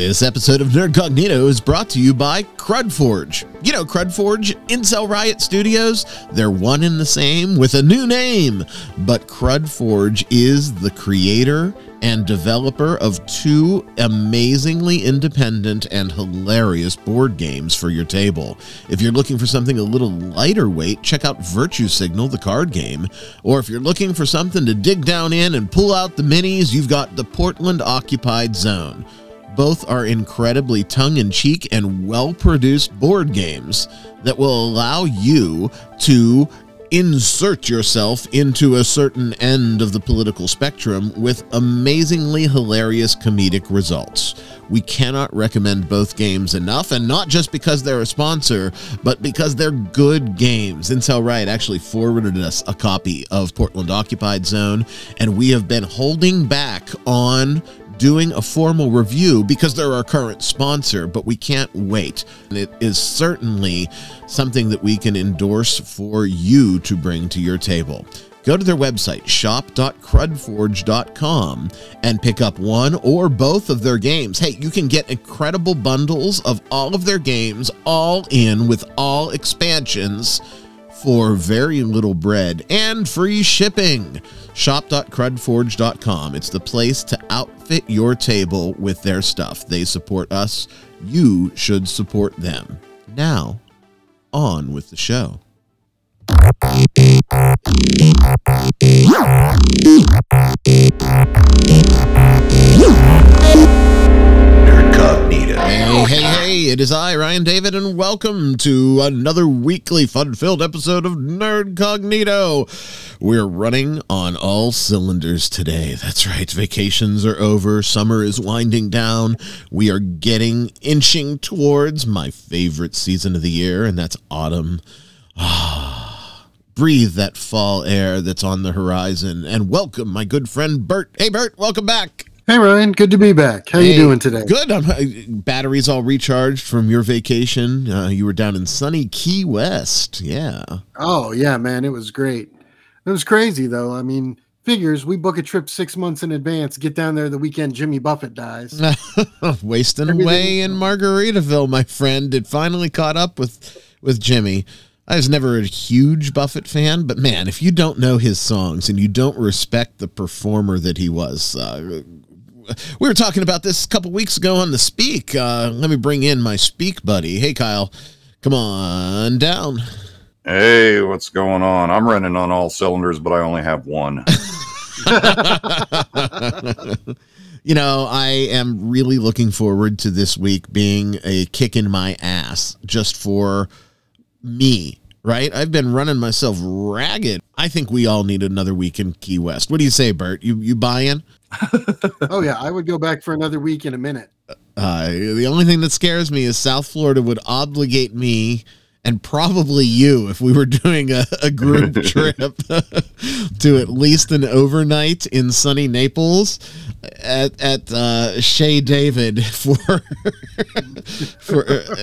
This episode of Nerdcognito is brought to you by Crudforge. You know Crudforge, Incel Riot Studios? They're one and the same with a new name. But Crudforge is the creator and developer of two amazingly independent and hilarious board games for your table. If you're looking for something a little lighter weight, check out Virtue Signal, the card game. Or if you're looking for something to dig down in and pull out the minis, you've got the Portland Occupied Zone. Both are incredibly tongue in cheek and well produced board games that will allow you to insert yourself into a certain end of the political spectrum with amazingly hilarious comedic results. We cannot recommend both games enough, and not just because they're a sponsor, but because they're good games. Incel Riot actually forwarded us a copy of Portland Occupied Zone, and we have been holding back on doing a formal review because they're our current sponsor, but we can't wait. And it is certainly something that we can endorse for you to bring to your table. Go to their website, shop.crudforge.com, and pick up one or both of their games. Hey, you can get incredible bundles of all of their games, all in with all expansions for very little bread and free shipping. Shop.crudforge.com. It's the place to outfit your table with their stuff. They support us. You should support them. Now, on with the show. Nerdcognito. Hey, hey, hey, it is I, Ryan David, and welcome to another weekly fun filled episode of Nerdcognito. We're running on all cylinders today. That's right, vacations are over, summer is winding down. We are getting inching towards my favorite season of the year, and that's autumn. Ah, breathe that fall air that's on the horizon, and welcome my good friend Bert. Hey, Bert, welcome back. Hey Ryan, good to be back. How you doing today? Good. I'm, uh, batteries all recharged from your vacation. Uh, you were down in sunny Key West. Yeah. Oh yeah, man, it was great. It was crazy though. I mean, figures we book a trip six months in advance, get down there the weekend Jimmy Buffett dies. Wasting Everything- away in Margaritaville, my friend. It finally caught up with with Jimmy. I was never a huge Buffett fan, but man, if you don't know his songs and you don't respect the performer that he was, uh, we were talking about this a couple weeks ago on the Speak. Uh, let me bring in my Speak buddy. Hey, Kyle, come on down. Hey, what's going on? I'm running on all cylinders, but I only have one. you know, I am really looking forward to this week being a kick in my ass just for me, right? I've been running myself ragged. I think we all need another week in Key West. What do you say, Bert? You you buy in? oh yeah, I would go back for another week in a minute. Uh, the only thing that scares me is South Florida would obligate me and probably you if we were doing a, a group trip to at least an overnight in sunny Naples at at uh, Chez David for for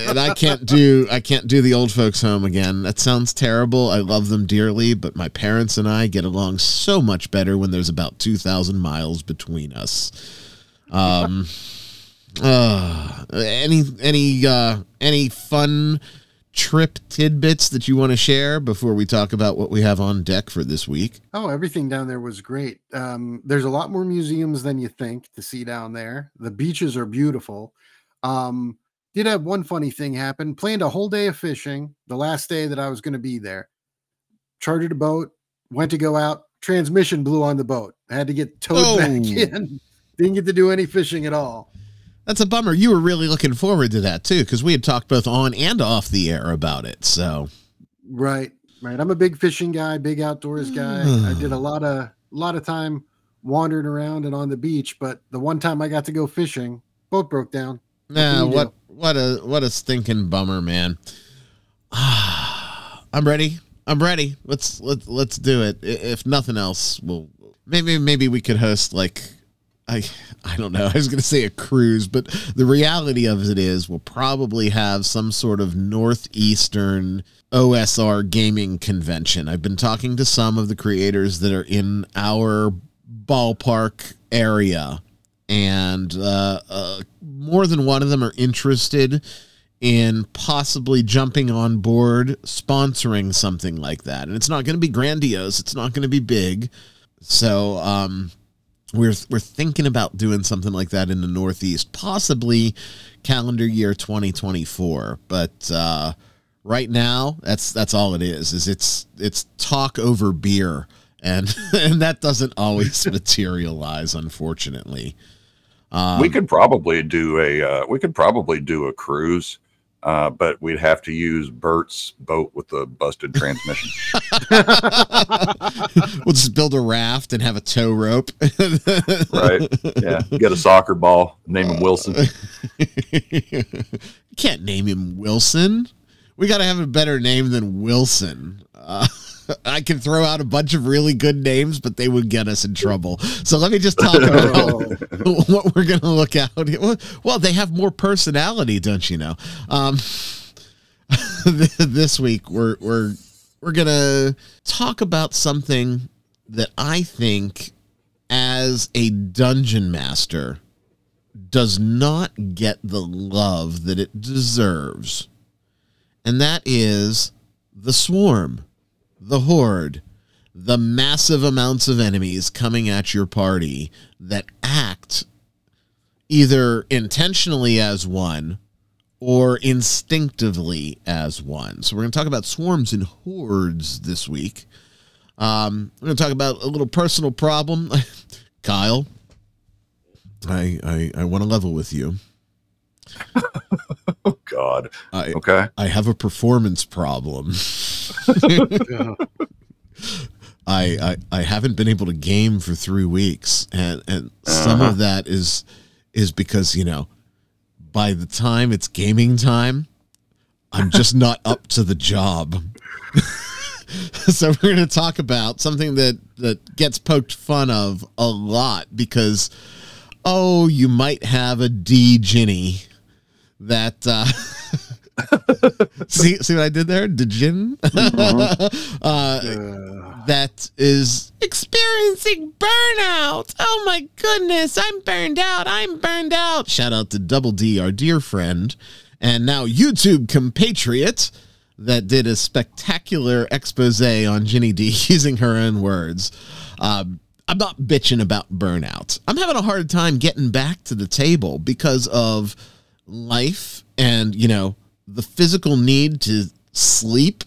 and I can't do I can't do the old folks home again. That sounds terrible. I love them dearly, but my parents and I get along so much better when there's about two thousand miles between us. Um. Uh, any any uh any fun trip tidbits that you want to share before we talk about what we have on deck for this week? Oh, everything down there was great. Um, there's a lot more museums than you think to see down there. The beaches are beautiful. Um, did have one funny thing happen. Planned a whole day of fishing the last day that I was going to be there. Chartered a boat, went to go out. Transmission blew on the boat. I had to get towed back Oh. in. Didn't get to do any fishing at all. That's a bummer. You were really looking forward to that too, because we had talked both on and off the air about it. So Right, right. I'm a big fishing guy, big outdoors guy. I did a lot of a lot of time wandering around and on the beach, but the one time I got to go fishing, boat broke down. nah, you what do? what a what a stinking bummer, man. Ah. I'm ready. I'm ready. Let's let's let's do it. If nothing else, we'll maybe maybe we could host like I I don't know. I was going to say a cruise, but the reality of it is we'll probably have some sort of northeastern OSR gaming convention. I've been talking to some of the creators that are in our ballpark area and uh, uh, more than one of them are interested in possibly jumping on board sponsoring something like that. And it's not going to be grandiose, it's not going to be big. So, um, we're we're thinking about doing something like that in the Northeast, possibly calendar year 2024. But uh, right now, that's that's all it is. Is it's it's talk over beer, and and that doesn't always materialize, unfortunately. Um, we could probably do a uh, we could probably do a cruise uh, but we'd have to use Bert's boat with the busted transmission. we'll just build a raft and have a tow rope. right. Yeah. Get a soccer ball, name him Wilson. you can't name him Wilson. We got to have a better name than Wilson. Uh, I can throw out a bunch of really good names, but they would get us in trouble. So let me just talk about what we're going to look at. Well, they have more personality, don't you know? Um, this week we're we're we're going to talk about something that I think as a dungeon master does not get the love that it deserves. And that is the swarm the horde, the massive amounts of enemies coming at your party that act either intentionally as one or instinctively as one. So we're going to talk about swarms and hordes this week. Um, we're going to talk about a little personal problem. Kyle, I, I, I want to level with you. God. I, okay. I have a performance problem. I, I I haven't been able to game for three weeks, and and some uh-huh. of that is is because you know, by the time it's gaming time, I'm just not up to the job. so we're going to talk about something that that gets poked fun of a lot because oh, you might have a D Ginny that uh, see see what I did there? Djinn mm-hmm. uh, that is experiencing burnout. Oh my goodness, I'm burned out. I'm burned out. Shout out to Double D, our dear friend, and now YouTube compatriot that did a spectacular expose on Ginny Di using her own words. Um, I'm not bitching about burnout. I'm having a hard time getting back to the table because of life and, you know, the physical need to sleep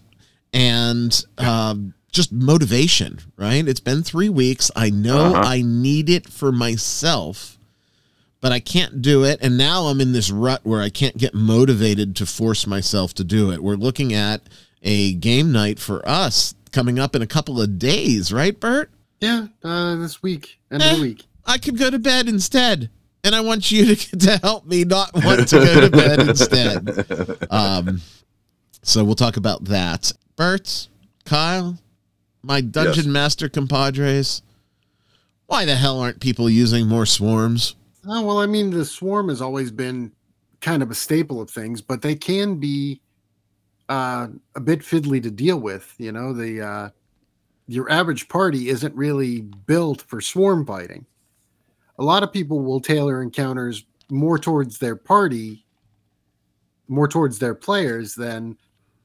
and um, just motivation, right? It's been three weeks. I know uh-huh. I need it for myself, but I can't do it. And now I'm in this rut where I can't get motivated to force myself to do it. We're looking at a game night for us coming up in a couple of days, right, Bert? Yeah, uh, this week, end eh, of the eh, week. I could go to bed instead and I want you to, to help me not want to go to bed instead. Um, so we'll talk about that. Bert, Kyle, my dungeon yes. master compadres. Why the hell aren't people using more swarms? Oh, well, I mean, the swarm has always been kind of a staple of things, but they can be uh, a bit fiddly to deal with. You know, the uh, your average party isn't really built for swarm fighting a lot of people will tailor encounters more towards their party, more towards their players than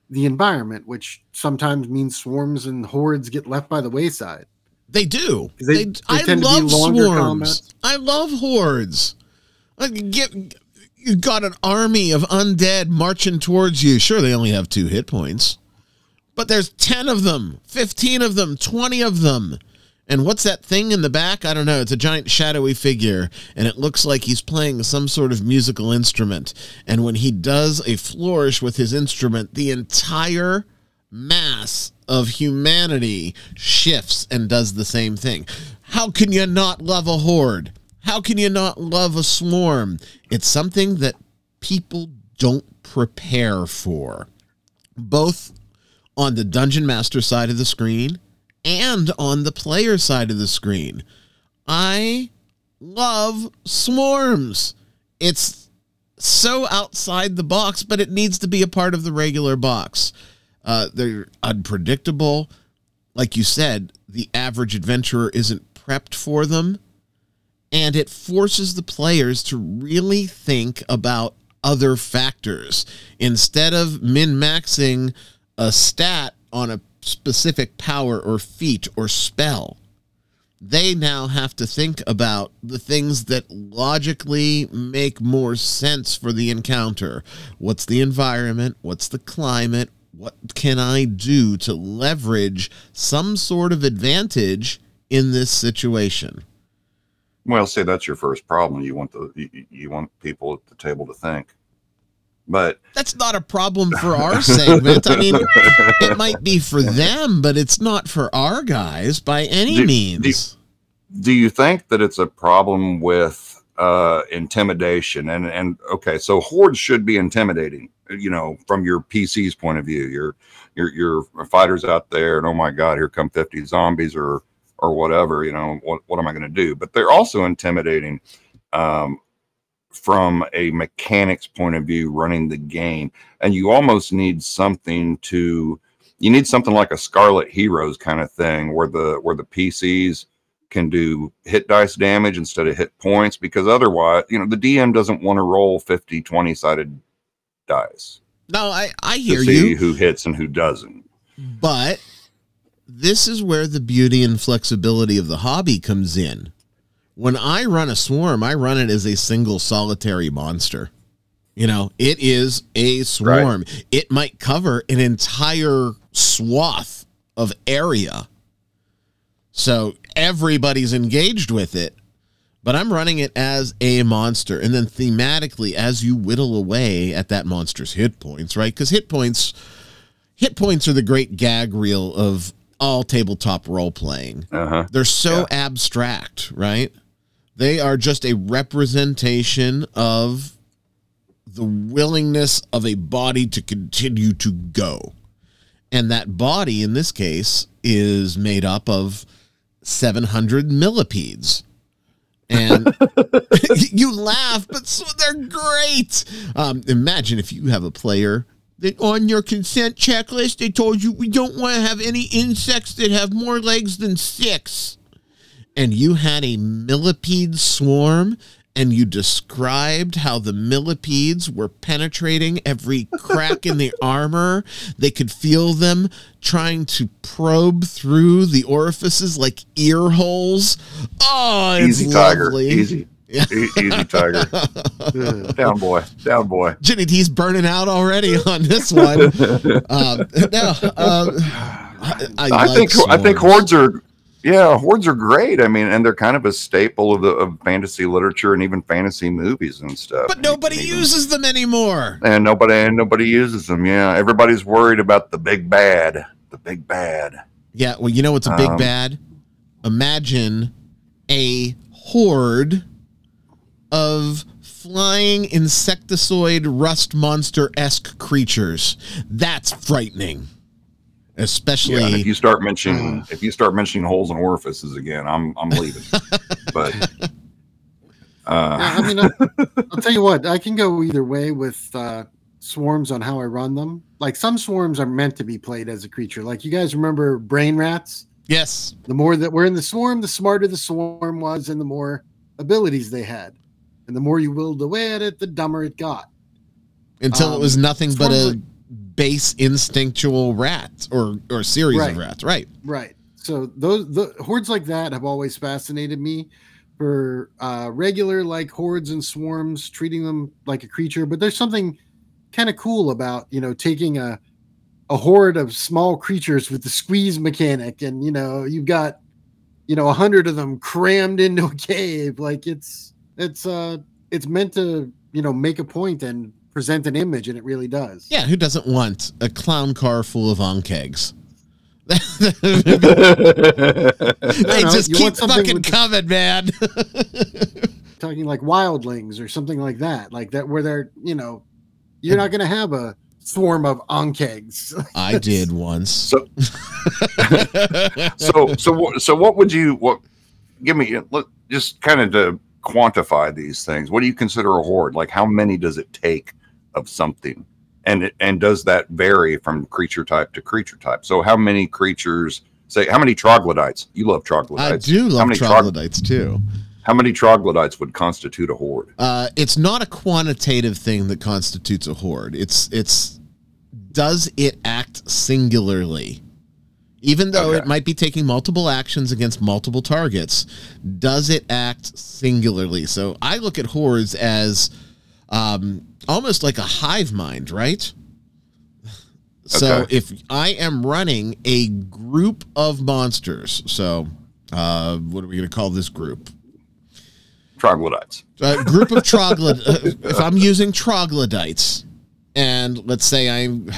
the environment, which sometimes means swarms and hordes get left by the wayside. They do. They, they, I love swarms. I love hordes. Like get you got an army of undead marching towards you. Sure, they only have two hit points, but there's ten of them, fifteen of them, twenty of them. And what's that thing in the back? I don't know. It's a giant shadowy figure, and it looks like he's playing some sort of musical instrument. And when he does a flourish with his instrument, the entire mass of humanity shifts and does the same thing. How can you not love a horde? How can you not love a swarm? It's something that people don't prepare for, both on the dungeon master side of the screen and on the player side of the screen. I love swarms. It's so outside the box, but it needs to be a part of the regular box. Uh, they're unpredictable. Like you said, the average adventurer isn't prepped for them. and it forces the players to really think about other factors instead of min maxing a stat on a specific power or feat or spell. They now have to think about the things that logically make more sense for the encounter. What's the environment? What's the climate? What can I do to leverage some sort of advantage in this situation? Well, say that's your first problem. You want the you, want people at the table to think, but That's not a problem for our segment. I mean, it might be for them, but it's not for our guys by any Do- means. do you think that it's a problem with uh intimidation and and okay so hordes should be intimidating you know from your pc's point of view your your your fighters out there and oh my god here come 50 zombies or or whatever you know what, what am i going to do but they're also intimidating um from a mechanics point of view running the game and you almost need something to you need something like a scarlet heroes kind of thing where the where the pcs can do hit dice damage instead of hit points because otherwise, you know, the DM doesn't want to roll 50 20 sided dice no, I, I hear see you, who hits and who doesn't. but this is where the beauty and flexibility of the hobby comes in. When I run a swarm, I run it as a single solitary monster. You know, it is a swarm. It might cover an entire swath of area. So everybody's engaged with it. But I'm running it as a monster. And then thematically, as you whittle away at that monster's hit points, right? Because hit points hit points are the great gag reel of all tabletop role playing. Uh-huh. They're so abstract, right? They are just a representation of the willingness of a body to continue to go. And that body, in this case, is made up of 700 millipedes. And you laugh, but so they're great. Um, imagine if you have a player that on your consent checklist, they told you we don't want to have any insects that have more legs than six. And you had a millipede swarm and you described how the millipedes were penetrating every crack in the armor. They could feel them trying to probe through the orifices like ear holes. Oh, it's Easy tiger. lovely. Easy. Yeah. E- easy tiger. Down boy. Down boy. Ginny Di's burning out already on this one. um, no, um, I, I, I, like think I think hordes are yeah, hordes are great. I mean, and they're kind of a staple of the of fantasy literature and even fantasy movies and stuff. but And nobody even- uses them anymore. and nobody and nobody uses them. Yeah, everybody's worried about the big bad. The big bad. Yeah, well, you know what's a big Um, bad? Imagine a horde of flying insectoid rust monster esque creatures. That's frightening. Especially Yeah, and if you start mentioning if you start mentioning holes and orifices again, I'm I'm leaving. but uh, Yeah, I mean, I, I'll tell you what, I can go either way with uh, swarms on how I run them. Like some swarms are meant to be played as a creature. Like you guys remember brain rats? yes, The more that we're in the swarm, the smarter the swarm was, and the more abilities they had. And the more you willed away at it, the dumber it got. until it Um, was nothing but a like- base instinctual rat or or series of rats. Right. Right. So those the hordes like that have always fascinated me. For uh, regular like hordes and swarms, treating them like a creature, but there's something kind of cool about you know taking a a horde of small creatures with the squeeze mechanic, and you know you've got you know a hundred of them crammed into a cave. Like it's it's uh it's meant to you know make a point and present an image, and it really does. Yeah, who doesn't want a clown car full of ankhegs? they know, just keep fucking with the- coming, man. talking like wildlings or something like that, like that where they're you know you're not going to have a swarm of ankhegs. I did once. so so so what so what would you what give me let, just kind of to quantify these things what do you consider a horde like how many does it take of something and it, and does that vary from creature type to creature type so how many creatures say how many troglodytes you love troglodytes I do love many trog- troglodytes too. How many troglodytes would constitute a horde? Uh, it's not a quantitative thing that constitutes a horde. It's it's does it act singularly? Even though Okay. it might be taking multiple actions against multiple targets, does it act singularly? So I look at hordes as um, almost like a hive mind, right? So Okay. if I am running a group of monsters, so uh, what are we going to call this group? Troglodytes. a group of troglodytes. uh, if I'm using troglodytes, and let's say I'm,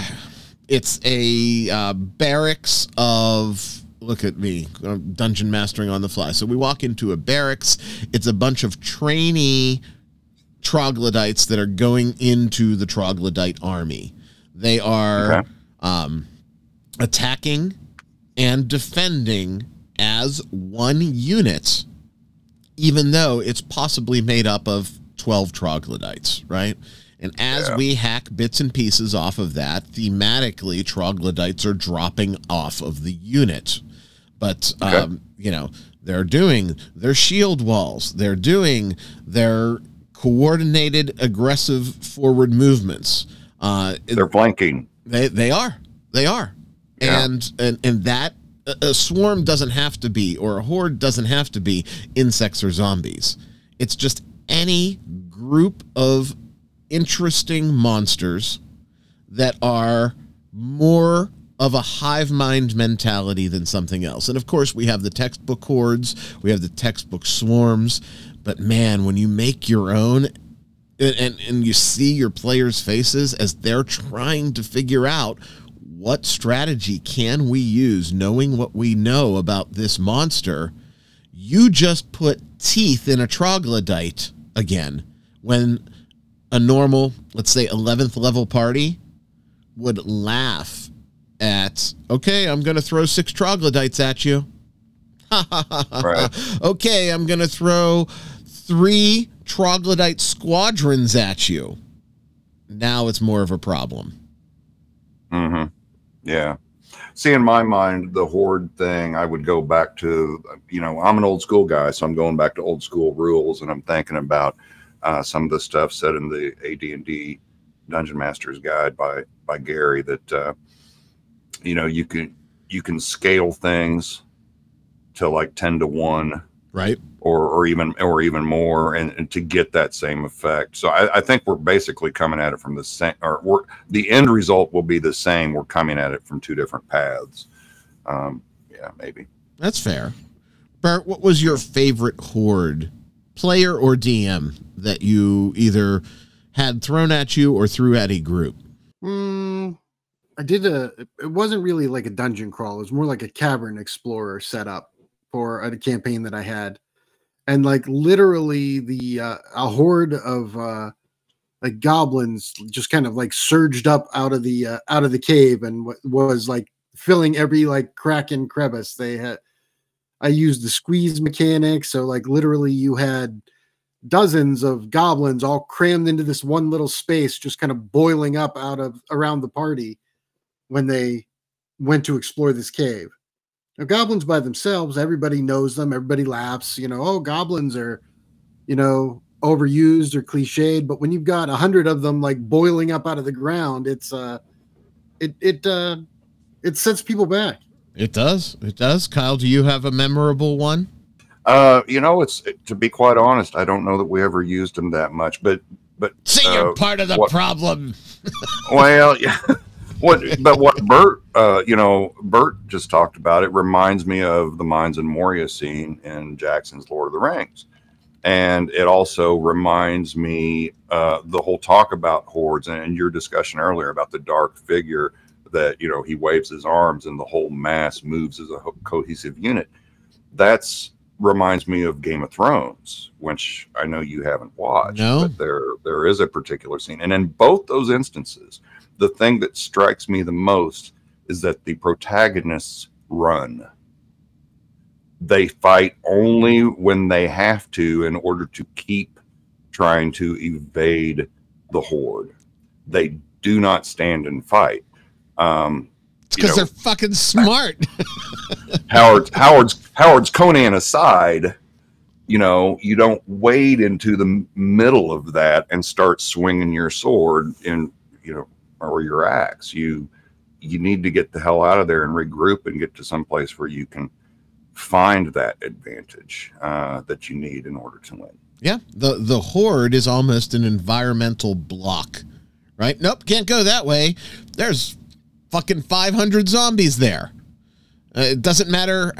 it's a uh, barracks of. Look at me, I'm dungeon mastering on the fly. So we walk into a barracks. It's a bunch of trainee troglodytes that are going into the troglodyte army. They are Okay. um, attacking and defending as one unit even though it's possibly made up of 12 troglodytes, right? And as Yeah. we hack bits and pieces off of that, thematically, troglodytes are dropping off of the unit. But, Okay. um, you know, they're doing their shield walls, they're doing their coordinated, aggressive forward movements. Uh, They're flanking. they they are. They are. Yeah. And and and that a, a swarm doesn't have to be or a horde doesn't have to be insects or zombies. It's just any group of interesting monsters that are more of a hive mind mentality than something else. And of course, we have the textbook hordes, we have the textbook swarms, but man, when you make your own and, and, and you see your players' faces as they're trying to figure out what strategy can we use knowing what we know about this monster you just put teeth in a troglodyte again when a normal let's say 11th level party would laugh at okay i'm going to throw six troglodytes at you Right. okay i'm going to throw three troglodyte squadrons at you now it's more of a problem hmm Yeah. See, in my mind, the horde thing, I would go back to, you know, I'm an old school guy, so I'm going back to old school rules, and I'm thinking about uh, some of the stuff said in the AD&D Dungeon Master's Guide by by Gary that, uh, you know, you can you can scale things to like ten to one, right. or or even or even more and, and to get that same effect. So I, I think we're basically coming at it from the same or we're the end result will be the same. We're coming at it from two different paths. Um yeah maybe. That's fair. Bert, what was your favorite horde, player or DM, that you either had thrown at you or threw at a group? Mm, I did a. It wasn't really like a dungeon crawl. It was more like a cavern explorer setup for a campaign that I had, and like literally the uh, a horde of uh, like goblins just kind of like surged up out of the uh, out of the cave and w- was like filling every like crack and crevice they had. I used the squeeze mechanic, so like literally you had dozens of goblins all crammed into this one little space, just kind of boiling up out of around the party when they went to explore this cave. Now, goblins by themselves, everybody knows them, everybody laughs, you know, oh, goblins are, you know, overused or cliched, but when you've got a hundred of them like boiling up out of the ground, it's uh it it uh it sets people back. It does. It does. Kyle, do you have a memorable one? uh you know it's to be quite honest i don't know that we ever used them that much but but See, uh, you're part of the what- problem. well yeah what but what bert uh you know bert just talked about it reminds me of the mines and moria scene in jackson's lord of the rings. And it also reminds me uh the whole talk about hordes and, your discussion earlier about the dark figure that you know he waves his arms and the whole mass moves as a cohesive unit. That's reminds me of game of thrones which i know you haven't watched No. but there there is a particular scene. And in both those instances the thing that strikes me the most is that the protagonists run. They fight only when they have to in order to keep trying to evade the horde. They do not stand and fight. Um, It's because they're fucking smart. Howard's Howard's Howard's Conan aside, you know, you don't wade into the middle of that and start swinging your sword in, you know, or your axe. You you need to get the hell out of there and regroup and get to some place where you can find that advantage uh, that you need in order to win. Yeah, the the horde is almost an environmental block, right? Nope, can't go that way. There's fucking 500 zombies there. Uh, it doesn't matter.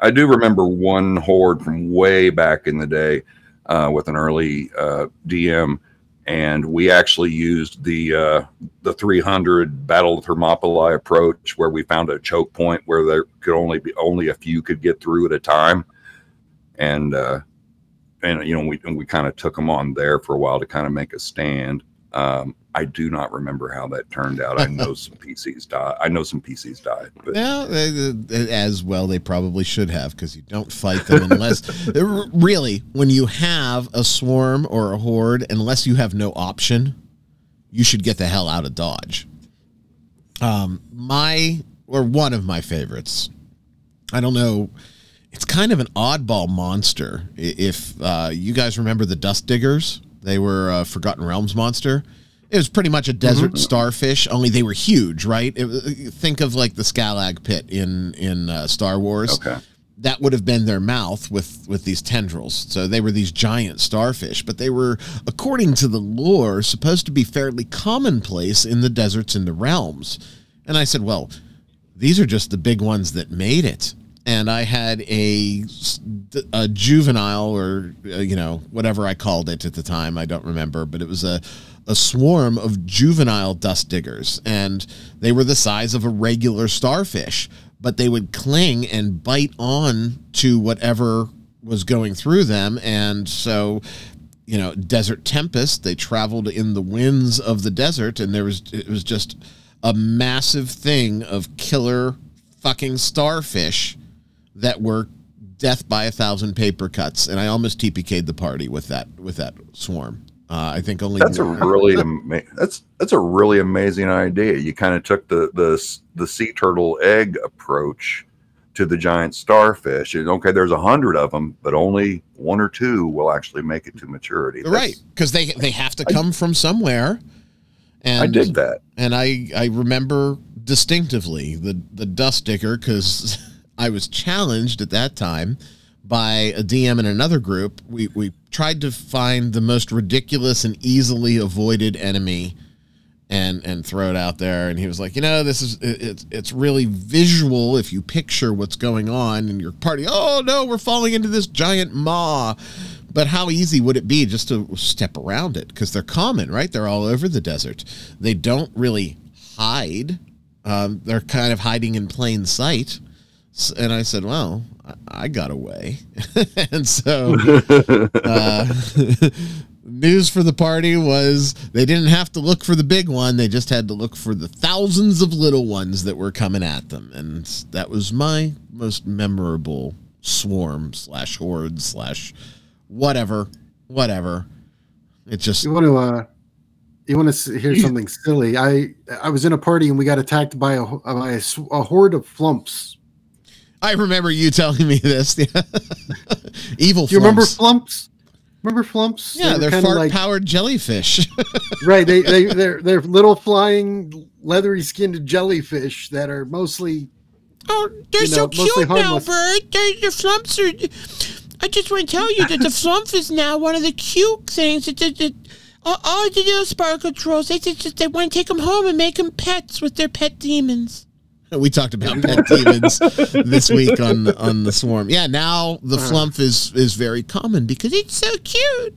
I do remember one horde from way back in the day uh, with an early uh, DM, and we actually used the uh, the 300 battle of thermopylae approach, where we found a choke point where there could only be only a few could get through at a time, and uh, and you know we we kind of took them on there for a while to kind of make a stand. Um, I do not remember how that turned out. I know some PCs died. I know some PCs died, but as well, they probably should have because you don't fight them unless, really, when you have a swarm or a horde, unless you have no option, you should get the hell out of Dodge. Um, my, or one of my favorites, I don't know, it's kind of an oddball monster. If uh, you guys remember the Dust Diggers, they were a Forgotten Realms monster. It was pretty much a desert starfish, only they were huge, right? It, think of like the Sarlacc pit in in uh, Star Wars. okay. That would have been their mouth with with these tendrils. So they were these giant starfish, but they were, according to the lore, supposed to be fairly commonplace in the deserts in the realms. And I said, well, these are just the big ones that made it. And I had a, a juvenile or, uh, you know, whatever I called it at the time. I don't remember, but it was a, a swarm of juvenile dust diggers. And they were the size of a regular starfish, but they would cling and bite on to whatever was going through them. And so, you know, desert tempest, they traveled in the winds of the desert. And there was, it was just a massive thing of killer fucking starfish that were death by a thousand paper cuts, and I almost TPK'd the party with that with that swarm. Uh, I think only That's a really ama- that's that's a really amazing idea. You kind of took the the the sea turtle egg approach to the giant starfish. And okay, there's a hundred of them, but only one or two will actually make it to maturity. That's- right because they they have to come from somewhere. And I did that. and I I remember distinctively the the dust digger because I was challenged at that time by a DM in another group. We we tried to find the most ridiculous and easily avoided enemy and and throw it out there. And he was like you know this is it, it's it's really visual if you picture what's going on in your party. Oh no we're falling into this giant maw. But how easy would it be just to step around it? Because they're common right? They're all over the desert. They don't really hide. Um, they're kind of hiding in plain sight and i said well i, I got away and so uh, news for the party was they didn't have to look for the big one they just had to look for the thousands of little ones that were coming at them and that was my most memorable swarm slash horde slash whatever whatever it just You want to uh you want to hear something silly? I I was in a party and we got attacked by a by a, s- a horde of flumps. I remember you telling me this evil Do you remember flumps. flumps? Remember flumps? Yeah were they're kinda fart like- powered jellyfish right. They they they're they're little flying leathery skinned jellyfish that are mostly Oh, they're You so know, mostly cute now, harmless. Bert. They're, the flumps are. I just want to tell you that the flump is now one of the cute things. That, that, that, all, all the little sparkle trolls, they, just, they want to take them home and make them pets with their pet demons. We talked about pet demons this week on on the swarm. Yeah, now the flump is is very common because It's so cute.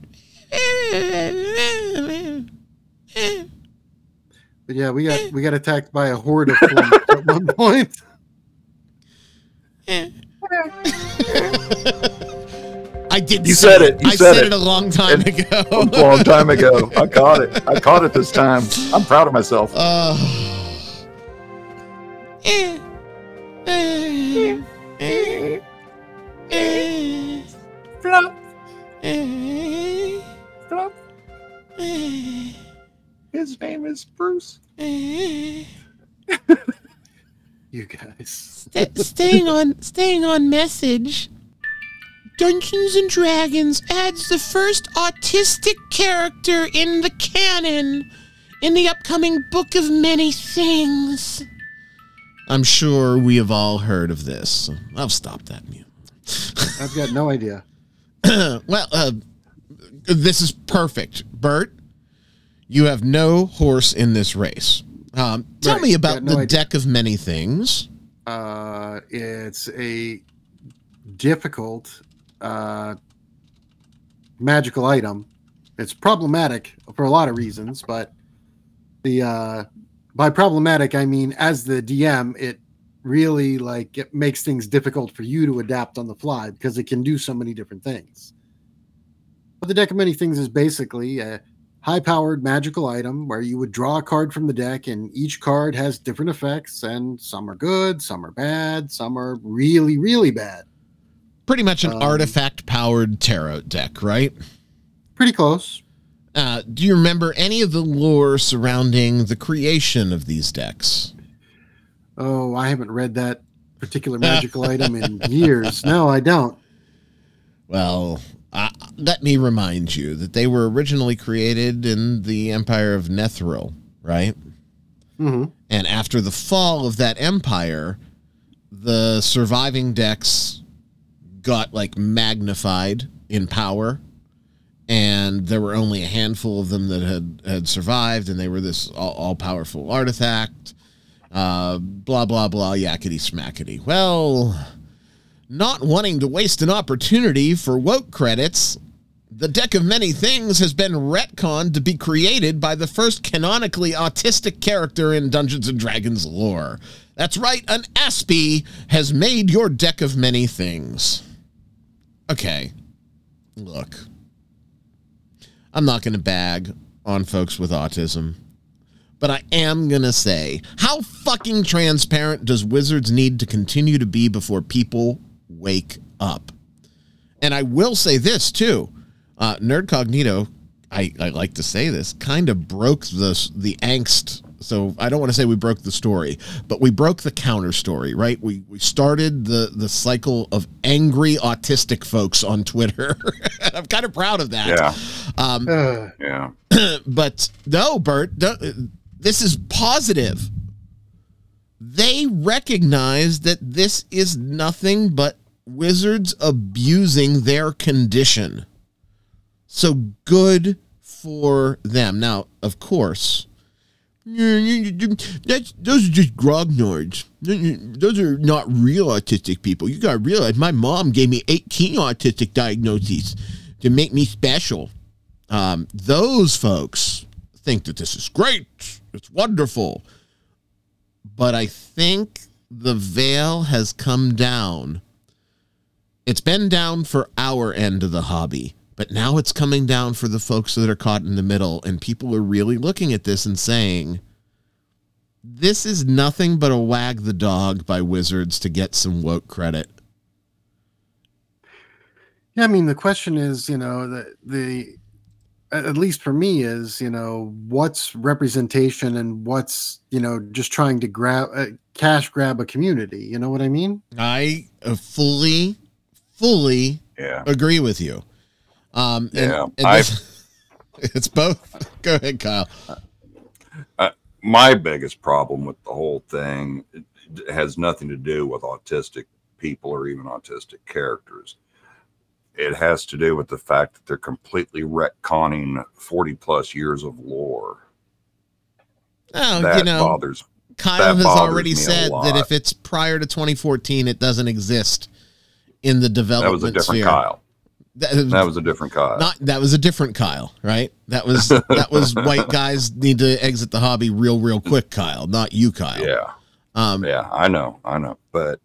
but yeah, we got we got attacked by a horde of flumps at one point. I did. You say said it. You I said said it. it a long time And- ago. a long time ago. I caught it. I caught it this time. I'm proud of myself. Uh, Flop, flop. His name is Bruce. You guys. Sta- staying on staying on message. Dungeons and Dragons adds the first autistic character in the canon in the upcoming Book of Many Things. I'm sure we have all heard of this. I'll stop that mute. I've got no idea. well, uh, this is perfect. Bert, you have no horse in this race. Um, tell Right, me about no the idea. deck of many things. Uh, it's a difficult uh, magical item. It's problematic for a lot of reasons, but the uh, by problematic I mean as the DM, it really like it makes things difficult for you to adapt on the fly because it can do so many different things. But the deck of many things is basically a high-powered magical item where you would draw a card from the deck, and each card has different effects, and some are good, some are bad, some are really, really bad. Pretty much an Um, artifact powered tarot deck, right? Pretty close. Uh, do you remember any of the lore surrounding the creation of these decks? Oh, I haven't read that particular magical item in years. No, I don't. Well, uh, let me remind you that they were originally created in the Empire of Netheril, right? hmm And after the fall of that empire, the surviving decks got like magnified in power. And there were only a handful of them that had, had survived, and they were this all powerful artifact. Uh, blah, blah, blah, yakety smackety. Well, not wanting to waste an opportunity for woke credits, the deck of many things has been retconned to be created by the first canonically autistic character in Dungeons and Dragons lore. That's right, an Aspie has made your deck of many things. Okay, look, I'm not going to bag on folks with autism, but I am going to say how fucking transparent does Wizards need to continue to be before people wake up? And I will say this too uh, Nerdcognito, I, I like to say this, kind of broke the, the angst. So I don't want to say we broke the story, but we broke the counter story, right? We, we started the, the cycle of angry autistic folks on Twitter. I'm kind of proud of that. Yeah. Um, Uh, Yeah. but no, Bert, this is positive. They recognize that this is nothing but wizards abusing their condition. So good for them. Now, of course, that's, those are just grognards. Those are not real autistic people. You got to realize my mom gave me 18 autistic diagnoses to make me special. Um, those folks think that this is great. It's wonderful. But I think the veil has come down. It's been down for our end of the hobby, but now it's coming down for the folks that are caught in the middle. And people are really looking at this and saying, this is nothing but a wag the dog by Wizards to get some woke credit. yeah, I mean, the question is, you know, the the at at least for me is, you know, what's representation and what's, you know, just trying to grab uh, cash grab a community. You know what I mean? I uh, fully, fully Yeah. agree with you. Um, and, Yeah, and this- it's both. Go ahead, Kyle. my biggest problem with the whole thing has nothing to do with autistic people or even autistic characters. It has to do with the fact that they're completely retconning 40 plus years of lore. Oh, that you know, bothers Kyle has already said that if it's prior to 2014, it doesn't exist in the development. that was a different sphere. Kyle. That, That was a different Kyle. not that was a different Kyle, right? That was that was white guys need to exit the hobby real, real quick, Kyle, not you, Kyle. yeah. Um, Yeah, I know, I know, but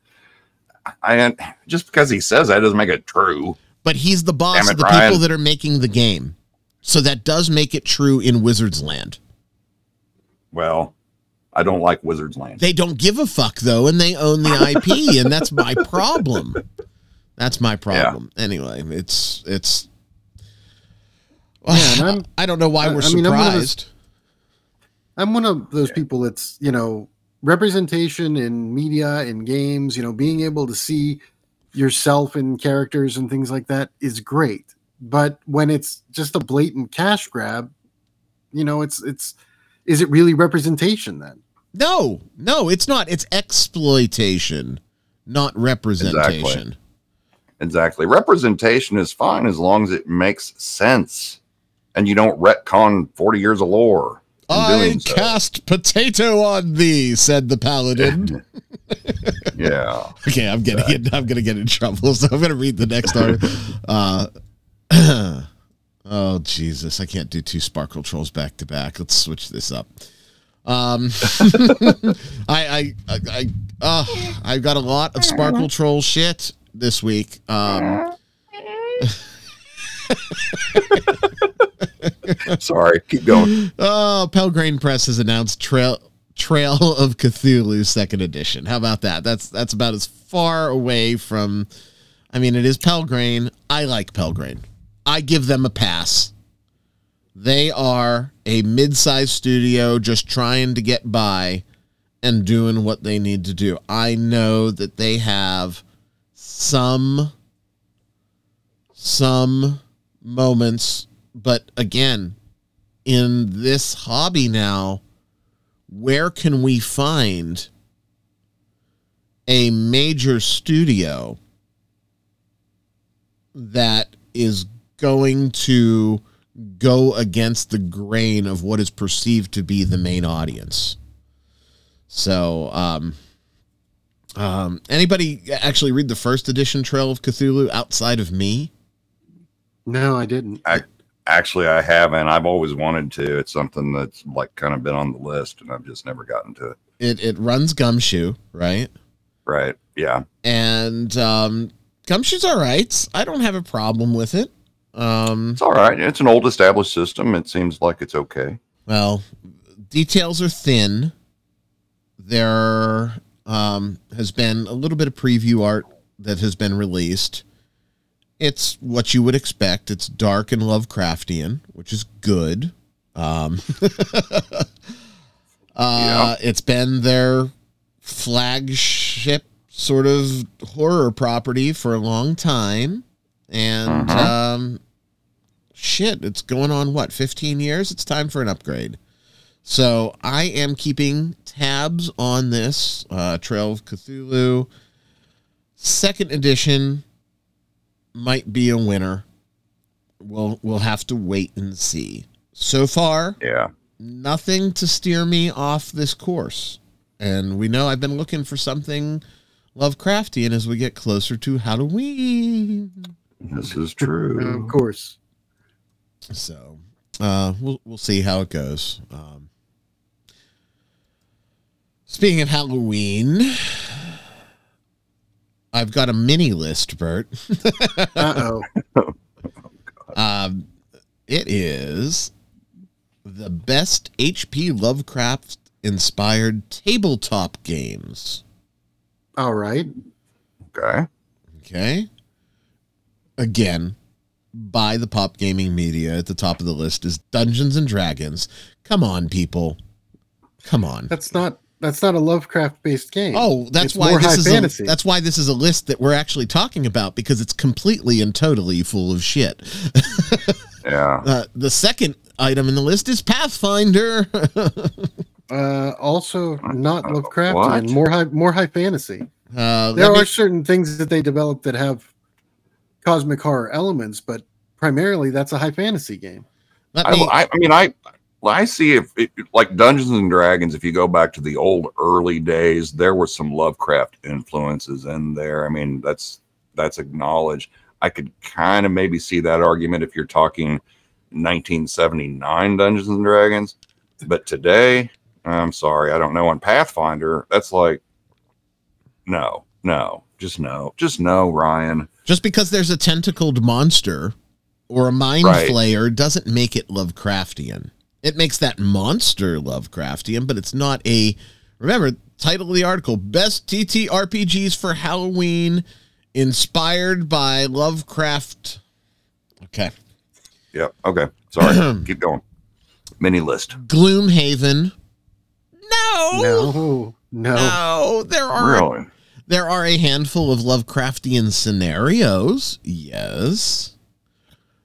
I just because he says that doesn't make it true. but he's the boss it, of the Ryan. people that are making the game, so that does make it true in Wizards Land. Well, I don't like Wizards Land. They don't give a fuck though, and they own the IP, and that's my problem. That's my problem. Anyway, it's it's. Yeah, and I'm- I don't know why I- we're I mean, I'm one of those- surprised. I'm one of those people that's, you know, representation in media in games, you know, being able to see yourself in characters and things like that is great. But when it's just a blatant cash grab, you know, it's it's is it really representation then? No, no, it's not. It's exploitation, not representation. Exactly. Representation is fine as long as it makes sense and you don't retcon 40 years of lore. in I doing so. cast potato on thee, said the paladin. Yeah. okay, I'm getting it. I'm gonna get in trouble, so I'm gonna read the next article. Uh, oh Jesus, I can't do two sparkle trolls back to back. Let's switch this up. Um, I, I, I, I, uh, I've got a lot of sparkle troll shit this week. Um, Sorry. Keep going. Oh, Pelgrane Press has announced Trail Trail of Cthulhu Second Edition. How about that? That's that's about as far away from. I mean, it is Pelgrane. I like Pelgrane. I give them a pass. They are a mid-sized studio just trying to get by and doing what they need to do. I know that they have some some moments, but again, in this hobby now, where can we find a major studio that is going to go against the grain of what is perceived to be the main audience? So, um, um, anybody actually read the first edition Trail of Cthulhu outside of me? No, I didn't. I- Actually, I haven't. I've always wanted to. It's something that's like kind of been on the list and I've just never gotten to it. It it runs Gumshoe, right? Right. Yeah. and um, Gumshoe's all right. I don't have a problem with it. Um, It's all right. It's an old established system. It seems like it's okay. well, details are thin. There um, has been a little bit of preview art that has been released. It's what you would expect. It's dark and Lovecraftian, which is good. Um, uh, It's been their flagship sort of horror property for a long time. And Mhm. um, shit, it's going on what, 15 years? It's time for an upgrade. So I am keeping tabs on this uh, Trail of Cthulhu. Second edition might be a winner. We'll we'll have to wait and see. So far, Yeah. nothing to steer me off this course. And we know I've been looking for something Lovecraftian as we get closer to Halloween. This is true. of course. So uh, we'll we'll see how it goes. Um, speaking of Halloween, I've got a mini list, Bert. Uh oh. Um, it is the best HP Lovecraft inspired tabletop games. All right. Okay. Okay. Again, by the Pop Gaming Media at the top of the list is Dungeons and Dragons. Come on, people. Come on. That's not that's not a Lovecraft based game. Oh, that's It's why more this high is fantasy. a, that's why this is a list that we're actually talking about because it's completely and totally full of shit. Yeah. Uh, the second item in the list is Pathfinder. Uh, also not Uh, Lovecraftian. More high more high fantasy. Uh, There are me- certain things that they developed that have cosmic horror elements, but primarily that's a high fantasy game. me- I, I mean, I, I see if it, like Dungeons and Dragons. If you go back to the old early days, there were some Lovecraft influences in there. I mean, that's that's acknowledged. I could kind of maybe see that argument if you're talking 1979 Dungeons and Dragons, but today, I'm sorry, I don't know. On Pathfinder, that's like, no, no, just no, just no, Ryan. just because there's a tentacled monster or a mind Right. flayer doesn't make it Lovecraftian. It makes that monster Lovecraftian, but it's not a. Remember, title of the article: Best TTRPGs for Halloween, inspired by Lovecraft. Okay, Yep. Okay. Sorry. Keep going. Mini list. Gloomhaven. No, No, no. no, there are Really? There are a handful of Lovecraftian scenarios. Yes.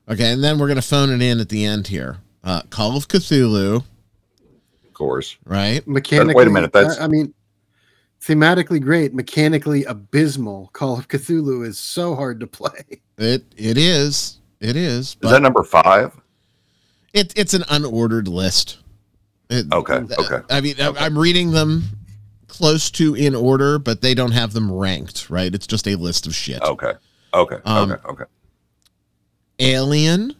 Okay, and then we're going to phone it in at the end here. Uh, Call of Cthulhu, Of course. right? Mechanically, Wait a minute, that's- I I mean, thematically great, mechanically abysmal. Call of Cthulhu is so hard to play. It it is. It is. Is that number five? it, it's an unordered list. It- Okay. Okay. I mean, I- I'm reading them close to in order, but they don't have them ranked, right? It's just a list of shit. Okay. Okay. Um, okay. Okay. Alien,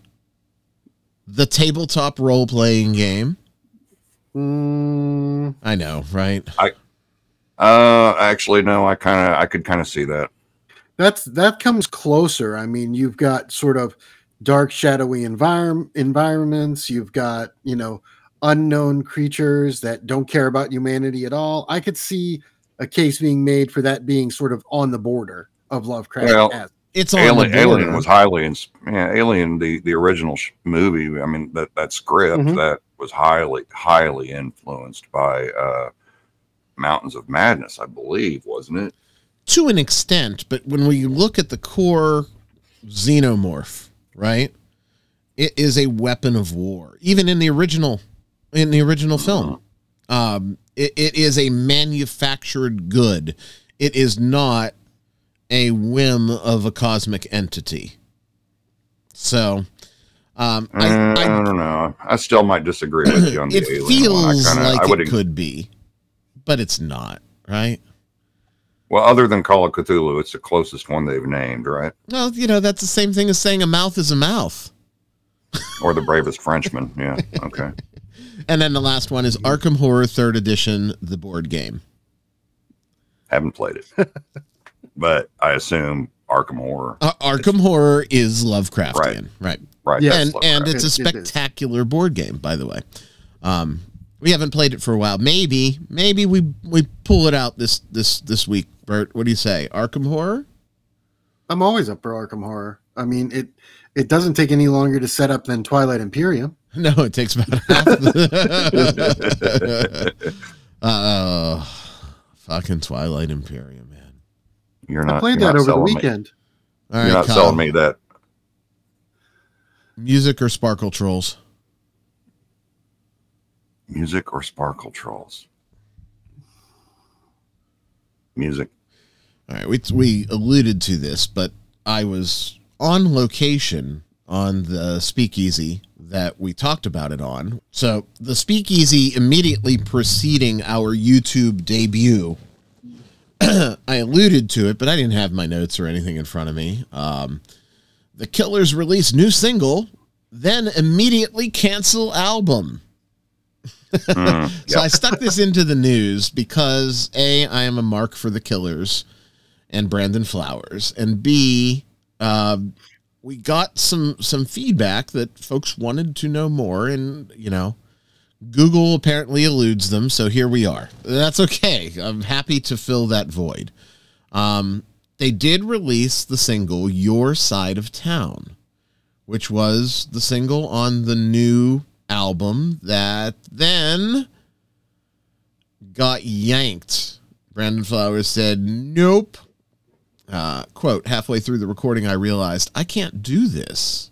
the tabletop role playing game. Mm, I know, right? Uh, actually, no. I kind of, I could kind of see that. that's that comes closer. I mean, you've got sort of dark, shadowy environment environments. You've got you know unknown creatures that don't care about humanity at all. I could see a case being made for that being sort of on the border of Lovecraft. Well, as- It's on Alien, the. Alien was highly, ins- yeah, Alien, the the original sh- movie. I mean, that that script Mhm. that was highly, highly influenced by uh, Mountains of Madness, I believe, wasn't it? to an extent, but when we look at the core xenomorph, right? It is a weapon of war. Even in the original in the original film. Um it, it is a manufactured good. It is not a whim of a cosmic entity. So um I, Uh, I, I don't know. I still might disagree with you on the it Alien. one. feels I kinda, like I would it could be, but it's not, right? Well, other than Call of Cthulhu, it's the closest one they've named, right? Well, you know, that's the same thing as saying a mouth is a mouth. Or the Bravest Frenchman. Yeah. Okay. And then the last one is Arkham Horror Third Edition, the board game. Haven't played it, but I assume Arkham Horror. Uh, Arkham Horror is Lovecraftian, right? Right. Yeah. Yes, and and it's a It- it is. spectacular board game, by the way. Um, we haven't played it for a while. Maybe maybe we we pull it out this this this week. Bert, what do you say? Arkham Horror? I'm always up for Arkham Horror. I mean, it it doesn't take any longer to set up than Twilight Imperium. No, it takes about half. uh, fucking Twilight Imperium, man. You're not. I played that not over the selling me- weekend. All You're right, not Kyle. selling me that. Music or Sparkle Trolls? Music or Sparkle Trolls? Music. All right, we we alluded to this, but I was on location on the speakeasy that we talked about it on. So the speakeasy immediately preceding our YouTube debut. I alluded to it, but I didn't have my notes or anything in front of me. Um, the Killers release new single, then immediately cancel album. Mm, So yeah. I stuck this into the news because A, I am a mark for the Killers and Brandon Flowers, and B, um, we got some some feedback that folks wanted to know more, and you know, Google apparently eludes them, so here we are. That's okay. I'm happy to fill that void. Um, they did release the single "Your Side of Town," which was the single on the new album that then got yanked. Brandon Flowers said, Nope. Uh, quote, halfway through the recording, I realized I can't do this.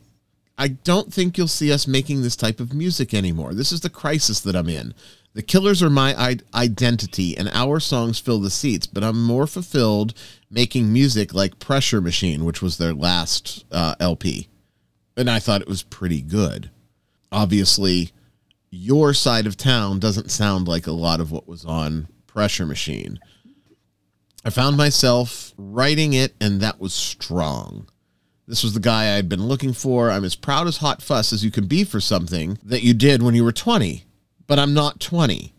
I don't think you'll see us making this type of music anymore. This is the crisis that I'm in. The Killers are my I- identity, and our songs fill the seats, but I'm more fulfilled making music like Pressure Machine, which was their last uh, LP. And I thought it was pretty good. Obviously, your side of town doesn't sound like a lot of what was on Pressure Machine. I found myself writing it, and that was strong. This was the guy I had been looking for. I'm as proud as Hot Fuss as you can be for something that you did when you were 20, but I'm not 20.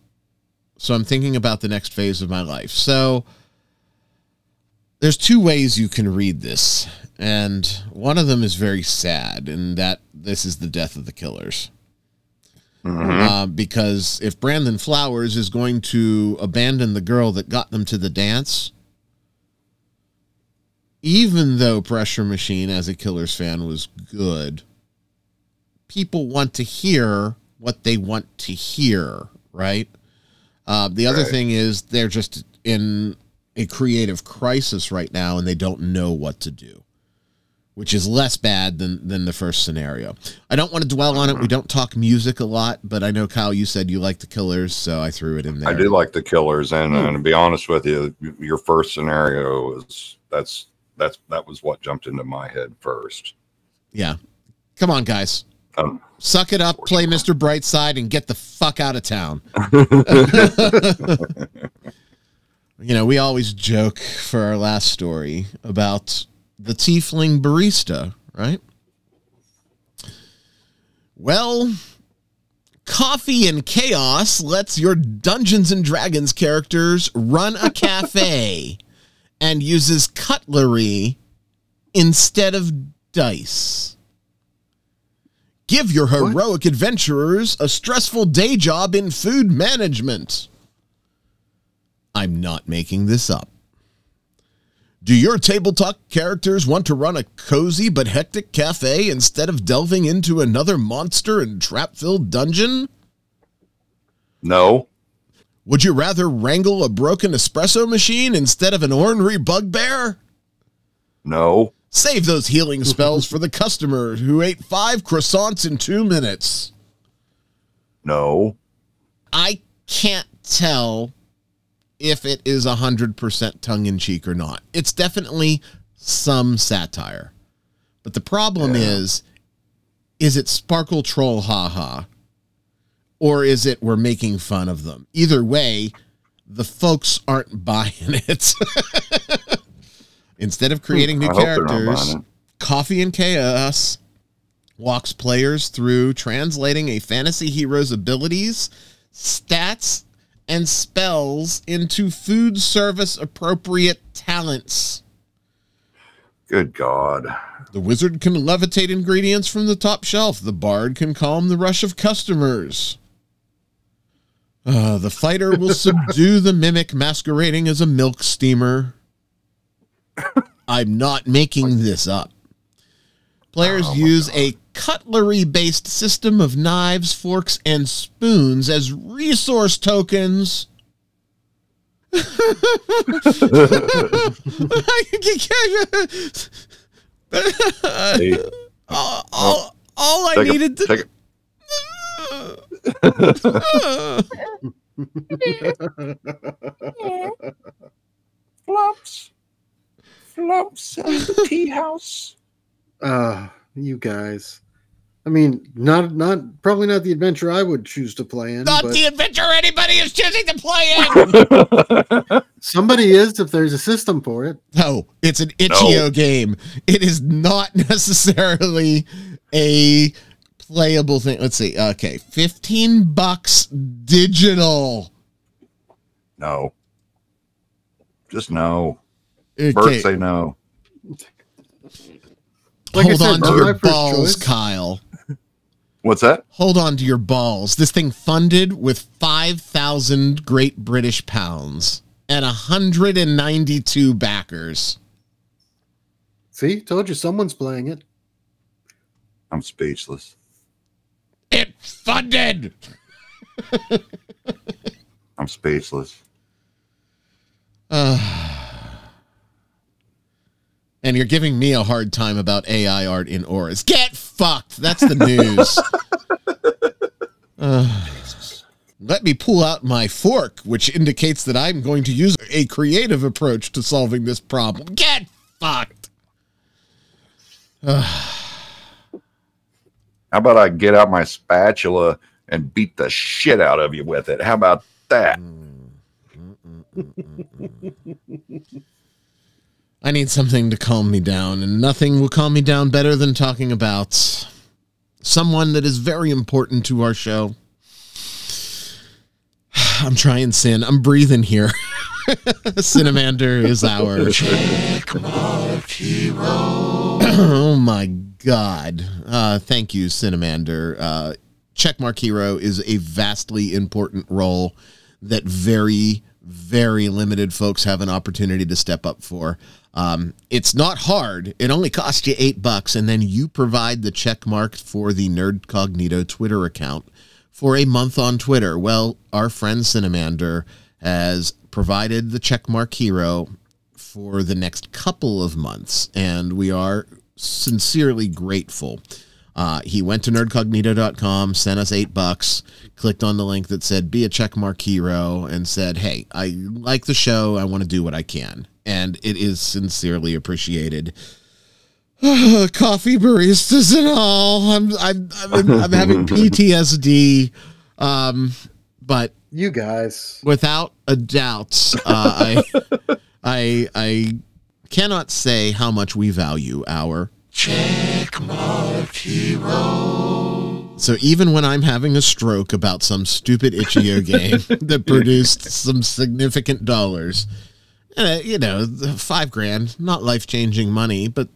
So I'm thinking about the next phase of my life. So there's two ways you can read this, and one of them is very sad, and that this is the death of the killers. Mhm. Uh, because if Brandon Flowers is going to abandon the girl that got them to the dance, even though Pressure Machine as a Killers fan was good, people want to hear what they want to hear, right? Uh, the other Right. thing is they're just in a creative crisis right now and they don't know what to do, which is less bad than than the first scenario. I don't want to dwell on it. We don't talk music a lot, but I know Kyle, you said you like the Killers, so I threw it in there. I do like the Killers, and, and to be honest with you, your first scenario is that's that's that was what jumped into my head first. Yeah, come on, guys. Um, Suck it up, play Mr. Brightside, and get the fuck out of town. you know, we always joke for our last story about the tiefling barista, right? Well, Coffee and Chaos lets your Dungeons and Dragons characters run a cafe and uses cutlery instead of dice. Give your heroic adventurers a stressful day job in food management. I'm not making this up. Do your tabletop characters want to run a cozy but hectic cafe instead of delving into another monster and trap filled dungeon? no, Would you rather wrangle a broken espresso machine instead of an ornery bugbear? no, Save those healing spells for the customer who ate five croissants in two minutes. no. I can't tell if it is 100% tongue in cheek or not. It's definitely some satire. But the problem Yeah. is is it sparkle troll haha or is it we're making fun of them? Either way, the folks aren't buying it. Instead of creating hmm, new they're not characters. Coffee and Chaos walks players through translating a fantasy hero's abilities, stats, and spells into food service appropriate talents. Good God. The wizard can levitate ingredients from the top shelf. The bard can calm the rush of customers. Uh, the fighter will subdue the mimic masquerading as a milk steamer. I'm not making this up. Players Oh use a cutlery based system of knives, forks, and spoons as resource tokens. All, all, all I needed to take Flops. Flumps. Flumps the tea house. Uh, you guys. I mean, not not probably not the adventure I would choose to play in, not but the adventure anybody is choosing to play in. somebody is if there's a system for it. no, it's an itch.io No. game. It is not necessarily a playable thing. Let's see. Okay, 15 bucks digital. no. Just no. Okay. Bert, say no. Like Hold said, on to your balls, choice. Kyle. What's that? Hold on to your balls. This thing funded with 5,000 Great British pounds and 192 backers. See, told you someone's playing it. I'm speechless. Funded. I'm speechless. And you're giving me a hard time about AI art in auras. Get fucked. That's the news. Uh, let me pull out my fork, which indicates that I'm going to use a creative approach to solving this problem. Get fucked. How about I get out my spatula and beat the shit out of you with it? How about that? I need something to calm me down, and nothing will calm me down better than talking about someone that is very important to our show. I'm trying sin. I'm breathing here. Cinemander is our oh my god. Uh, thank you, Cinemander. Uh, Checkmark Hero is a vastly important role that very, very limited folks have an opportunity to step up for. Um, it's not hard. It only costs you eight bucks, and then you provide the check mark for the Nerdcognito Twitter account for a month on Twitter. Well, our friend Cinemander has provided the checkmark hero for the next couple of months, and we are sincerely grateful. Uh, he went to nerdcognito.com, sent us eight bucks, clicked on the link that said be a checkmark hero, and said, Hey, I like the show. I want to do what I can. And it is sincerely appreciated. Coffee baristas and all. I'm I'm I'm, I'm having PTSD. Um, but You guys. without a doubt, uh, I, I, I cannot say how much we value our checkmark hero. So even when I'm having a stroke about some stupid itch.io game that produced some significant dollars, uh, you know, five grand, not life changing money, but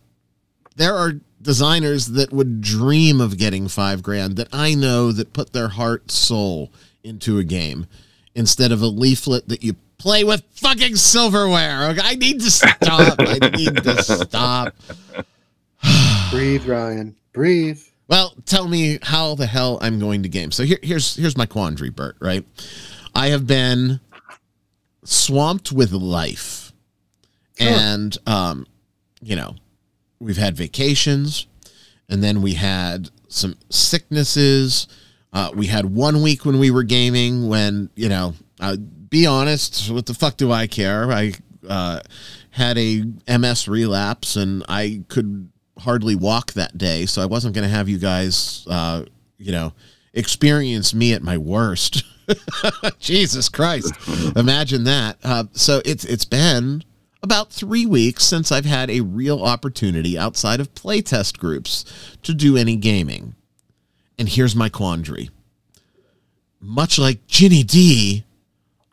there are designers that would dream of getting five grand that I know that put their heart soul into a game instead of a leaflet that you play with fucking silverware. Okay, I need to stop. I need to stop. Breathe, Ryan. Breathe. Well, tell me how the hell I'm going to game. So here, here's here's my quandary, Bert. Right, I have been swamped with life, Sure. and um, you know, we've had vacations, and then we had some sicknesses. Uh, we had one week when we were gaming when you know, uh, be honest, what the fuck do I care? I uh, had a MS relapse, and I could hardly walk that day, so I wasn't going to have you guys, uh, you know, experience me at my worst. Jesus Christ, imagine that. Uh, so it's it's been about three weeks since I've had a real opportunity outside of playtest groups to do any gaming. And here's my quandary. Much like Ginny Di,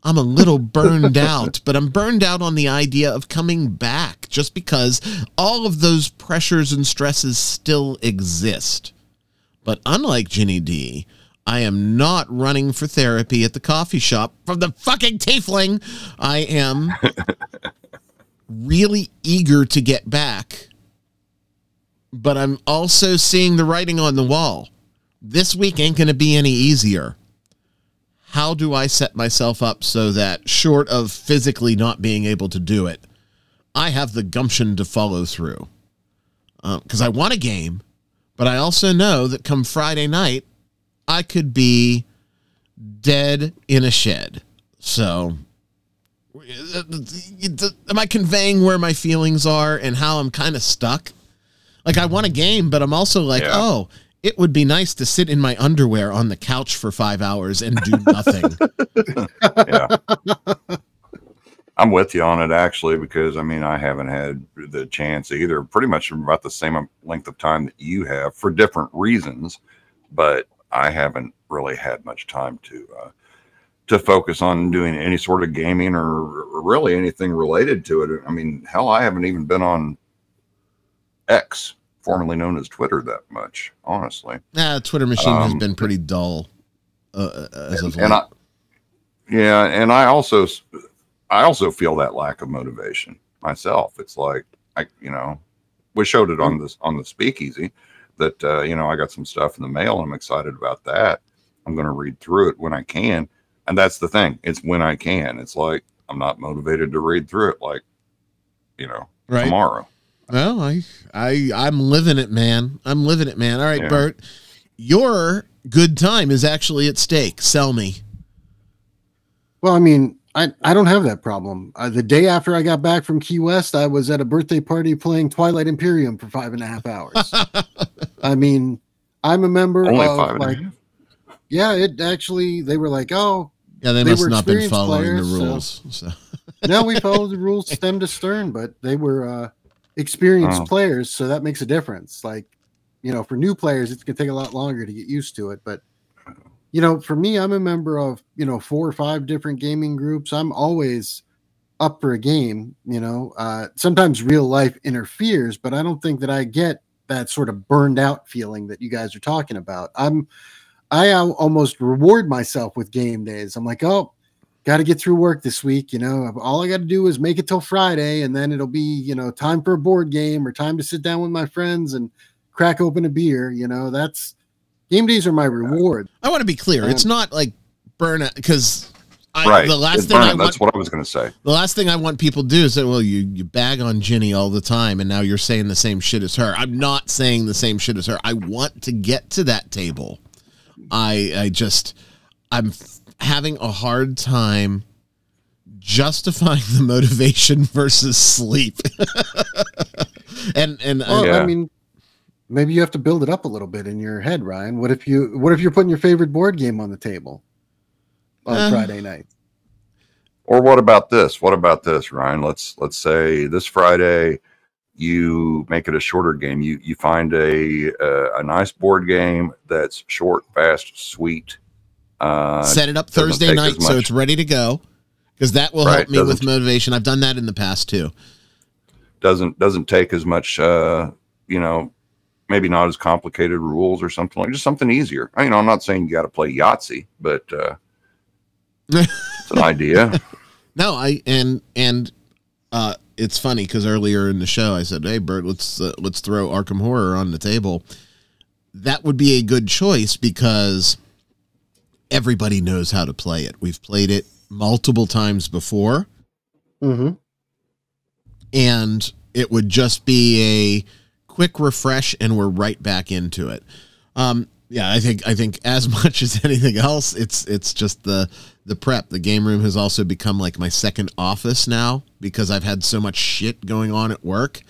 I'm a little burned out, but I'm burned out on the idea of coming back just because all of those pressures and stresses still exist. But unlike Ginny Di, I am not running for therapy at the coffee shop from the fucking tiefling. I am really eager to get back, but I'm also seeing the writing on the wall. This week ain't going to be any easier. How do I set myself up so that, short of physically not being able to do it, I have the gumption to follow through? Uh, because I want a game, but I also know that come Friday night, I could be dead in a shed. So, am I conveying where my feelings are and how I'm kind of stuck? Like, I want a game, but I'm also like, Yeah. oh, it would be nice to sit in my underwear on the couch for five hours and do nothing. yeah. I'm with you on it actually because I mean I haven't had the chance either. Pretty much about the same length of time that you have for different reasons, but I haven't really had much time to uh, to focus on doing any sort of gaming or, or really anything related to it. I mean, hell, I haven't even been on X, formerly known as Twitter, that much. Honestly, nah, Twitter machine has Um, been pretty dull uh, as of late. and I, yeah, and I also, I also feel that lack of motivation myself. It's like I, you know, we showed it on this on the speakeasy that uh, you know I got some stuff in the mail. and I'm excited about that. I'm going to read through it when I can, and that's the thing. It's when I can. It's like I'm not motivated to read through it like, you know, right? tomorrow. Well, I, I, I'm living it, man. I'm living it, man. All right, Yeah. Bert, your good time is actually at stake. Sell me. Well, I mean, I, I don't have that problem. Uh, the day after I got back from Key West, I was at a birthday party playing Twilight Imperium for five and a half hours. I mean, I'm a member Only of five and a like, yeah, it actually, they were like, oh, Yeah, they, They must were not been experienced following the players, so- rules. So. no, we followed the rules stem to stern, but they were uh, experienced Oh. players, so that makes a difference. Like, you know, for new players, it's gonna take a lot longer to get used to it. But you know, for me, I'm a member of you know four or five different gaming groups. I'm always up for a game. You know, uh, sometimes real life interferes, but I don't think that I get that sort of burned out feeling that you guys are talking about. I'm I almost reward myself with game days. I'm like, oh, got to get through work this week. You know, all I got to do is make it till Friday, and then it'll be you know time for a board game or time to sit down with my friends and crack open a beer. You know, that's game days are my reward. I want to be clear. It's Um, not like burnout because I, right. The last It's thing I want, That's what I was going to say. the last thing I want people to do is say, "Well, you you bag on Ginny all the time, and now you're saying the same shit as her." I'm not saying the same shit as her. I want to get to that table. I I just I'm f- having a hard time justifying the motivation versus sleep. and and Well, uh, Yeah. I mean, maybe you have to build it up a little bit in your head, Ryan. What if you what if you're putting your favorite board game on the table on Uh. Friday night? Or what about this? What about this, Ryan? Let's let's say this Friday you make it a shorter game. You you find a uh, a nice board game that's short, fast, sweet. Uh, set it up Thursday night so it's ready to go because that will Right, help me with motivation. I've done that in the past too. doesn't doesn't take as much. Uh, you know, maybe not as complicated rules or something like just something easier. I, you know, I'm not saying you got to play Yahtzee, but uh, it's an idea. No, I and and uh it's funny because earlier in the show I said, "Hey, Bert, let's uh, let's throw Arkham Horror on the table." That would be a good choice because everybody knows how to play it. We've played it multiple times before, Mm-hmm. and it would just be a quick refresh, and we're right back into it. Um, yeah, I think I think as much as anything else, it's it's just the the prep. The game room has also become like my second office now because I've had so much shit going on at work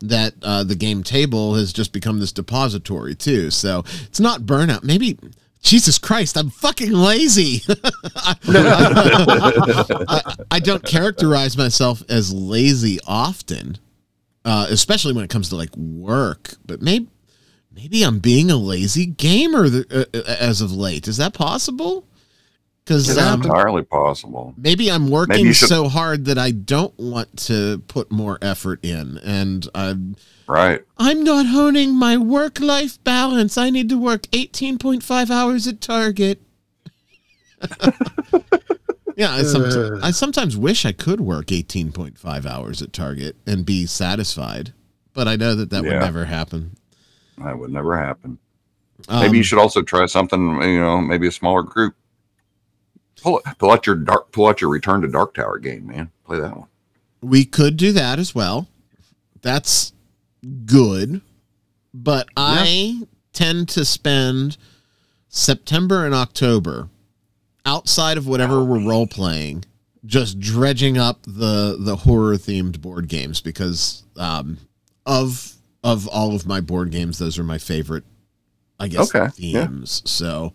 that uh, the game table has just become this depository too. So it's not burnout. Maybe Jesus Christ, I'm fucking lazy. I, I don't characterize myself as lazy often, uh, especially when it comes to like work. But maybe maybe I'm being a lazy gamer th- uh, uh, as of late. Is that possible? Because It's um, entirely possible. maybe I'm working Maybe should- so hard that I don't want to put more effort in, and I'm Right. I'm not honing my work life balance. I need to work 18.5 hours at Target. yeah, I, somet- Uh. I sometimes wish I could work 18.5 hours at Target and be satisfied, but I know that that would never happen. That would never happen. Maybe you Um, should also try something, you know, maybe a smaller group. Pull, pull out your dark, pull out your Return to Dark Tower game, man. Play that one. We could do that as well. That's good. But I tend to spend September and October outside of whatever we're role playing, just dredging up the the horror themed board games because um, of of all of my board games, those are my favorite. I guess Okay, yeah. themes. So,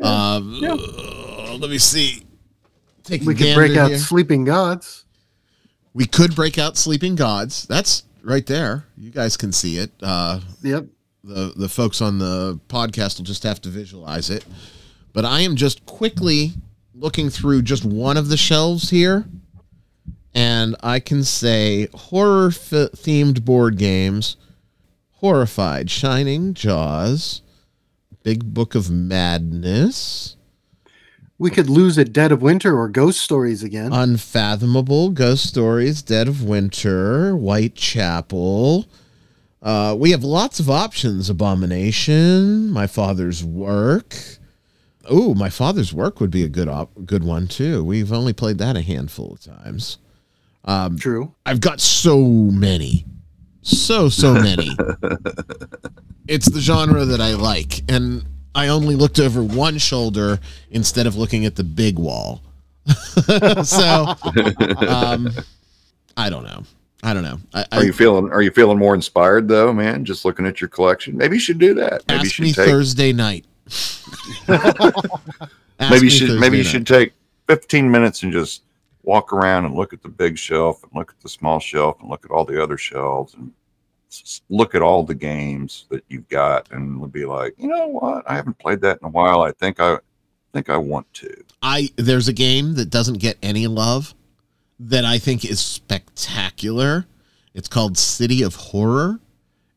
um, uh, let me see. Take We could break out here. Sleeping Gods. We could break out Sleeping Gods. That's right there. You guys can see it. Uh, Yep. the the folks on the podcast will just have to visualize it. But I am just quickly looking through just one of the shelves here, and I can say horror f- themed board games: Horrified, Shining, Jaws, Big Book of Madness, We could lose at Dead of Winter or Ghost Stories again. Unfathomable, Ghost Stories, Dead of Winter, Whitechapel. Uh, we have lots of options. Abomination, My Father's Work. Oh, My Father's Work would be a good op- good one too. We've only played that a handful of times. True. I've got so many, so so many. it's the genre that I like, and I only looked over one shoulder instead of looking at the big wall. so, um, I don't know. I don't know. I, Are I you feeling? Are you feeling more inspired though, man? Just looking at your collection. Maybe you should do that. Maybe ask should me take. Thursday night. Maybe you should. Thursday Maybe you night. should take 15 minutes and just walk around and look at the big shelf and look at the small shelf and look at all the other shelves and look at all the games that you've got and be like, you know what? I haven't played that in a while. I think I think I want to. I there's a game that doesn't get any love that I think is spectacular. It's called City of Horror.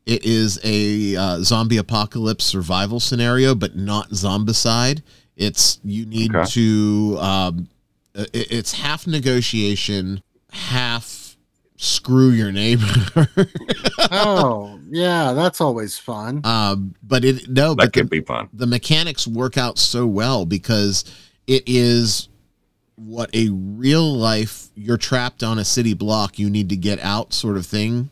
It is a uh, zombie apocalypse survival scenario, but not zombicide. It's you need Okay. to. Um, it's half negotiation, half screw your neighbor. oh, yeah, that's always fun. um, but it no, That but the, could be fun. the mechanics work out so well because it is what a real life you're trapped on a city block you need to get out sort of thing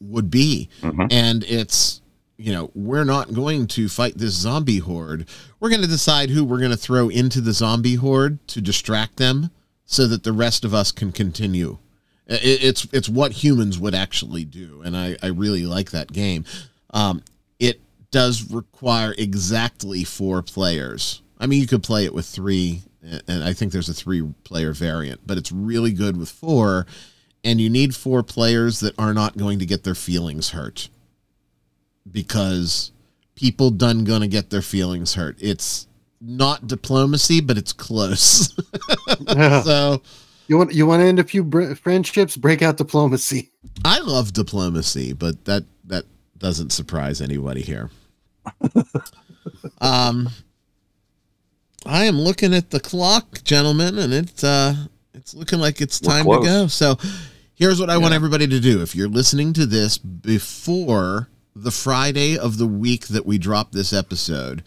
would be Mhm. and it's you know we're not going to fight this zombie horde we're going to decide who we're going to throw into the zombie horde to distract them so that the rest of us can continue I- it's it's what humans would actually do and i i really like that game. Um it does require exactly four players. I mean you could play it with three and i think there's a three player variant but it's really good with four and you need four players that are not going to get their feelings hurt because people done gonna get their feelings hurt. It's not diplomacy but it's close. So you want you want to end a few br- friendships? Break out diplomacy. I love diplomacy, but that that doesn't surprise anybody here. um, I am looking at the clock, gentlemen, and it uh, it's looking like it's We're time to go. So, here's what I want everybody to do: if you're listening to this before the Friday of the week that we drop this episode,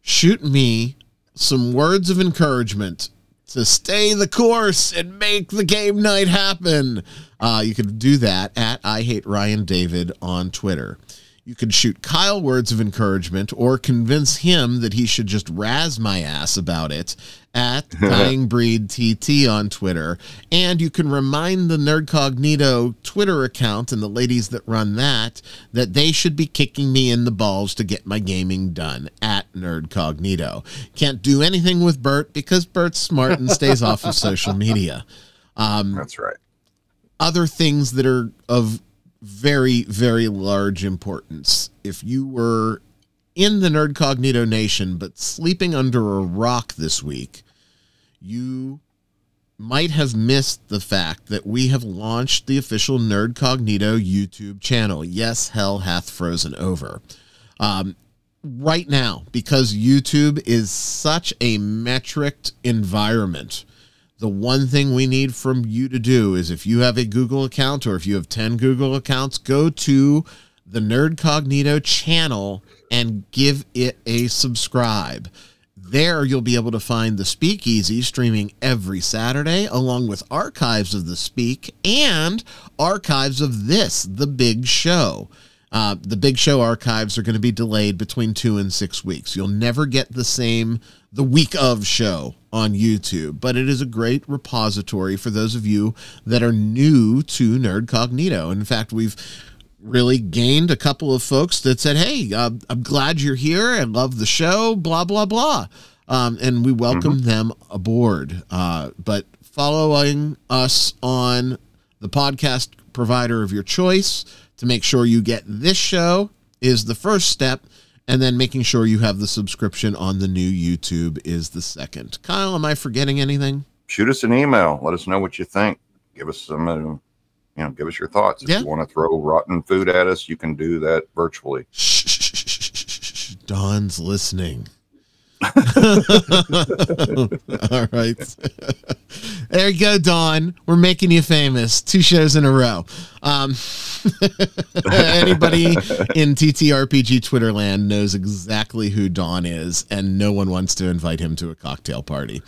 shoot me some words of encouragement to stay the course and make the game night happen. Uh, you can do that at I hate Ryan David on Twitter. You can shoot Kyle words of encouragement or convince him that he should just razz my ass about it at Dying Breed TT on Twitter. And you can remind the Nerdcognito Twitter account and the ladies that run that that they should be kicking me in the balls to get my gaming done at Nerdcognito. Can't do anything with Bert because Bert's smart and stays off of social media Um, That's right. other things that are of very, very large importance. If you were in the Nerdcognito Nation but sleeping under a rock this week, you might have missed the fact that we have launched the official Nerdcognito YouTube channel. Yes, hell hath frozen over. Um, right now, because YouTube is such a metric environment, the one thing we need from you to do is if you have a Google account or if you have 10 Google accounts, go to the Nerdcognito channel and give it a subscribe. There, you'll be able to find the Speakeasy streaming every Saturday, along with archives of the Speak and archives of this, The Big Show. Uh, the Big Show archives are going to be delayed between two and six weeks. You'll never get the same the week of show on YouTube, but it is a great repository for those of you that are new to Nerdcognito. In fact, we've really gained a couple of folks that said, "Hey, uh, I'm glad you're here. I love the show." Blah blah blah, um, and we welcome them aboard. Uh, but following us on the podcast provider of your choice to make sure you get this show is the first step. And then making sure you have the subscription on the new YouTube is the second. Kyle, am I forgetting anything? Shoot us an email. Let us know what you think. Give us some, uh, you know, give us your thoughts. If Yeah. you want to throw rotten food at us, you can do that virtually. Shh, shh, shh, shh, shh, shh, shh. Dawn's listening. All right. there you go, Dawn. We're making you famous. Two shows in a row. Um, anybody in TTRPG Twitter land knows exactly who Dawn is, and no one wants to invite him to a cocktail party.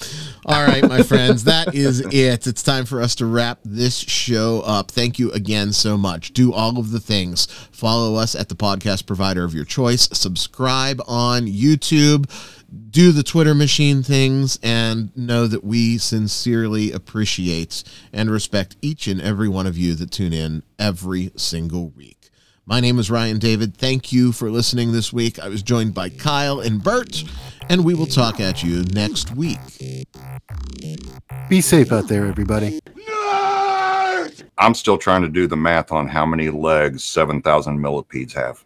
All right, my friends, that is it. It's time for us to wrap this show up. Thank you again so much. Do all of the things. Follow us at the podcast provider of your choice. Subscribe on YouTube do the Twitter machine things and know that we sincerely appreciate and respect each and every one of you that tune in every single week. My name is Ryan David. Thank you for listening this week. I was joined by Kyle and Bert, and we will talk at you next week. Be safe out there, everybody. I'm still trying to do the math on how many legs 7,000 millipedes have.